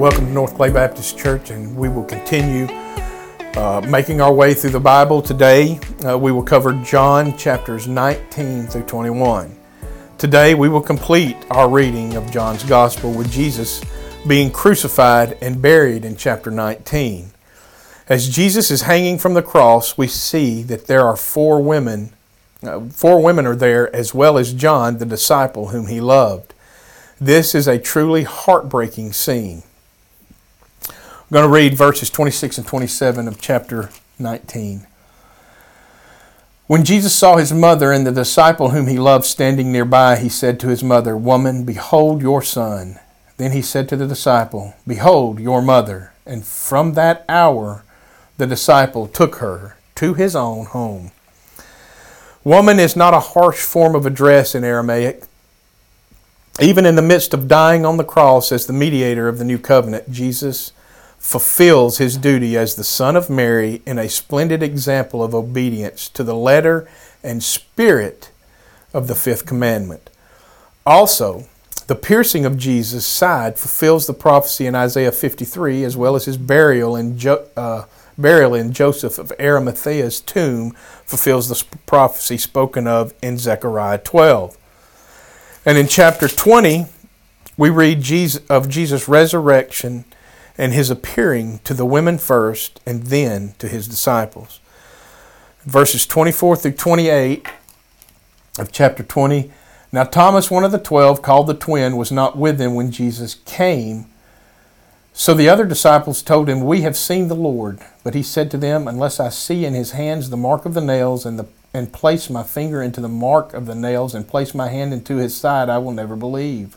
Welcome to North Clay Baptist Church, and we will continue uh, making our way through the Bible. Today, uh, we will cover John chapters 19 through 21. Today, we will complete our reading of John's Gospel with Jesus being crucified and buried in chapter 19. As Jesus is hanging from the cross, we see that there are four women. Uh, four women are there, as well as John, the disciple whom he loved. This is a truly heartbreaking scene. I'm going to read verses 26 and 27 of chapter 19. When Jesus saw his mother and the disciple whom he loved standing nearby, he said to his mother, Woman, behold your son. Then he said to the disciple, Behold your mother. And from that hour the disciple took her to his own home. Woman is not a harsh form of address in Aramaic. Even in the midst of dying on the cross as the mediator of the new covenant, Jesus fulfills his duty as the Son of Mary in a splendid example of obedience to the letter and spirit of the fifth commandment. Also, the piercing of Jesus' side fulfills the prophecy in Isaiah 53, as well as his burial in, jo- uh, burial in Joseph of Arimathea's tomb fulfills the prophecy spoken of in Zechariah 12. And in chapter 20, we read Jesus, of Jesus' resurrection and his appearing to the women first and then to his disciples. Verses 24 through 28 of chapter 20. Now, Thomas, one of the twelve, called the twin, was not with them when Jesus came. So the other disciples told him, We have seen the Lord. But he said to them, Unless I see in his hands the mark of the nails, and, the, and place my finger into the mark of the nails, and place my hand into his side, I will never believe.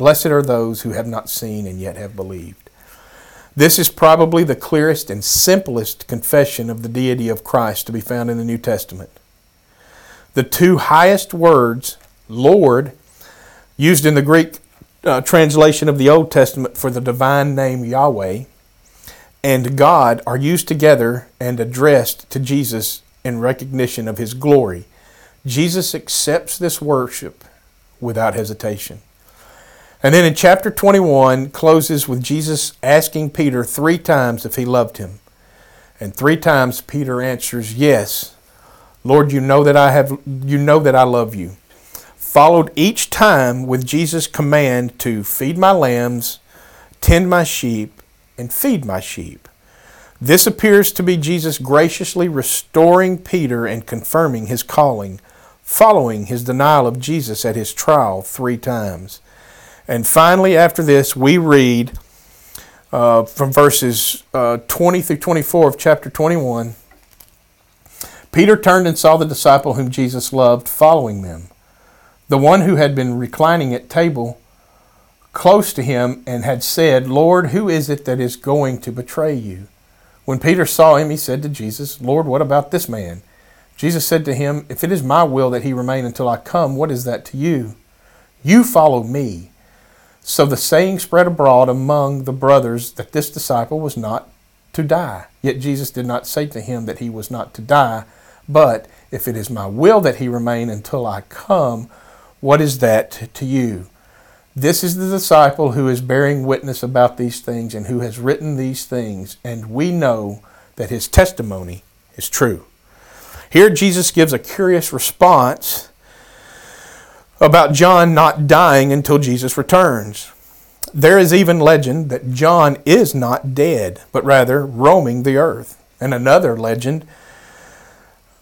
Blessed are those who have not seen and yet have believed. This is probably the clearest and simplest confession of the deity of Christ to be found in the New Testament. The two highest words, Lord, used in the Greek uh, translation of the Old Testament for the divine name Yahweh, and God are used together and addressed to Jesus in recognition of his glory. Jesus accepts this worship without hesitation. And then in chapter 21 closes with Jesus asking Peter three times if he loved him. And three times Peter answers, "Yes. Lord, you know that I have you know that I love you." Followed each time with Jesus' command to feed my lambs, tend my sheep, and feed my sheep. This appears to be Jesus graciously restoring Peter and confirming his calling, following his denial of Jesus at his trial three times. And finally, after this, we read uh, from verses uh, 20 through 24 of chapter 21. Peter turned and saw the disciple whom Jesus loved following them, the one who had been reclining at table close to him and had said, Lord, who is it that is going to betray you? When Peter saw him, he said to Jesus, Lord, what about this man? Jesus said to him, If it is my will that he remain until I come, what is that to you? You follow me. So the saying spread abroad among the brothers that this disciple was not to die. Yet Jesus did not say to him that he was not to die, but if it is my will that he remain until I come, what is that to you? This is the disciple who is bearing witness about these things and who has written these things, and we know that his testimony is true. Here, Jesus gives a curious response about John not dying until Jesus returns. There is even legend that John is not dead, but rather roaming the earth. And another legend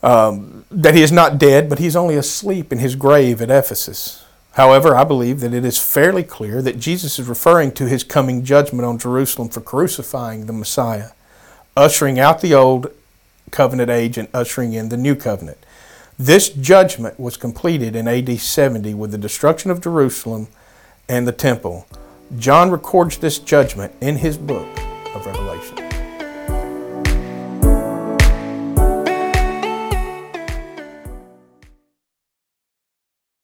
um, that he is not dead, but he's only asleep in his grave at Ephesus. However, I believe that it is fairly clear that Jesus is referring to his coming judgment on Jerusalem for crucifying the Messiah, ushering out the old covenant age and ushering in the new covenant. This judgment was completed in AD 70 with the destruction of Jerusalem and the temple. John records this judgment in his book, of Revelation.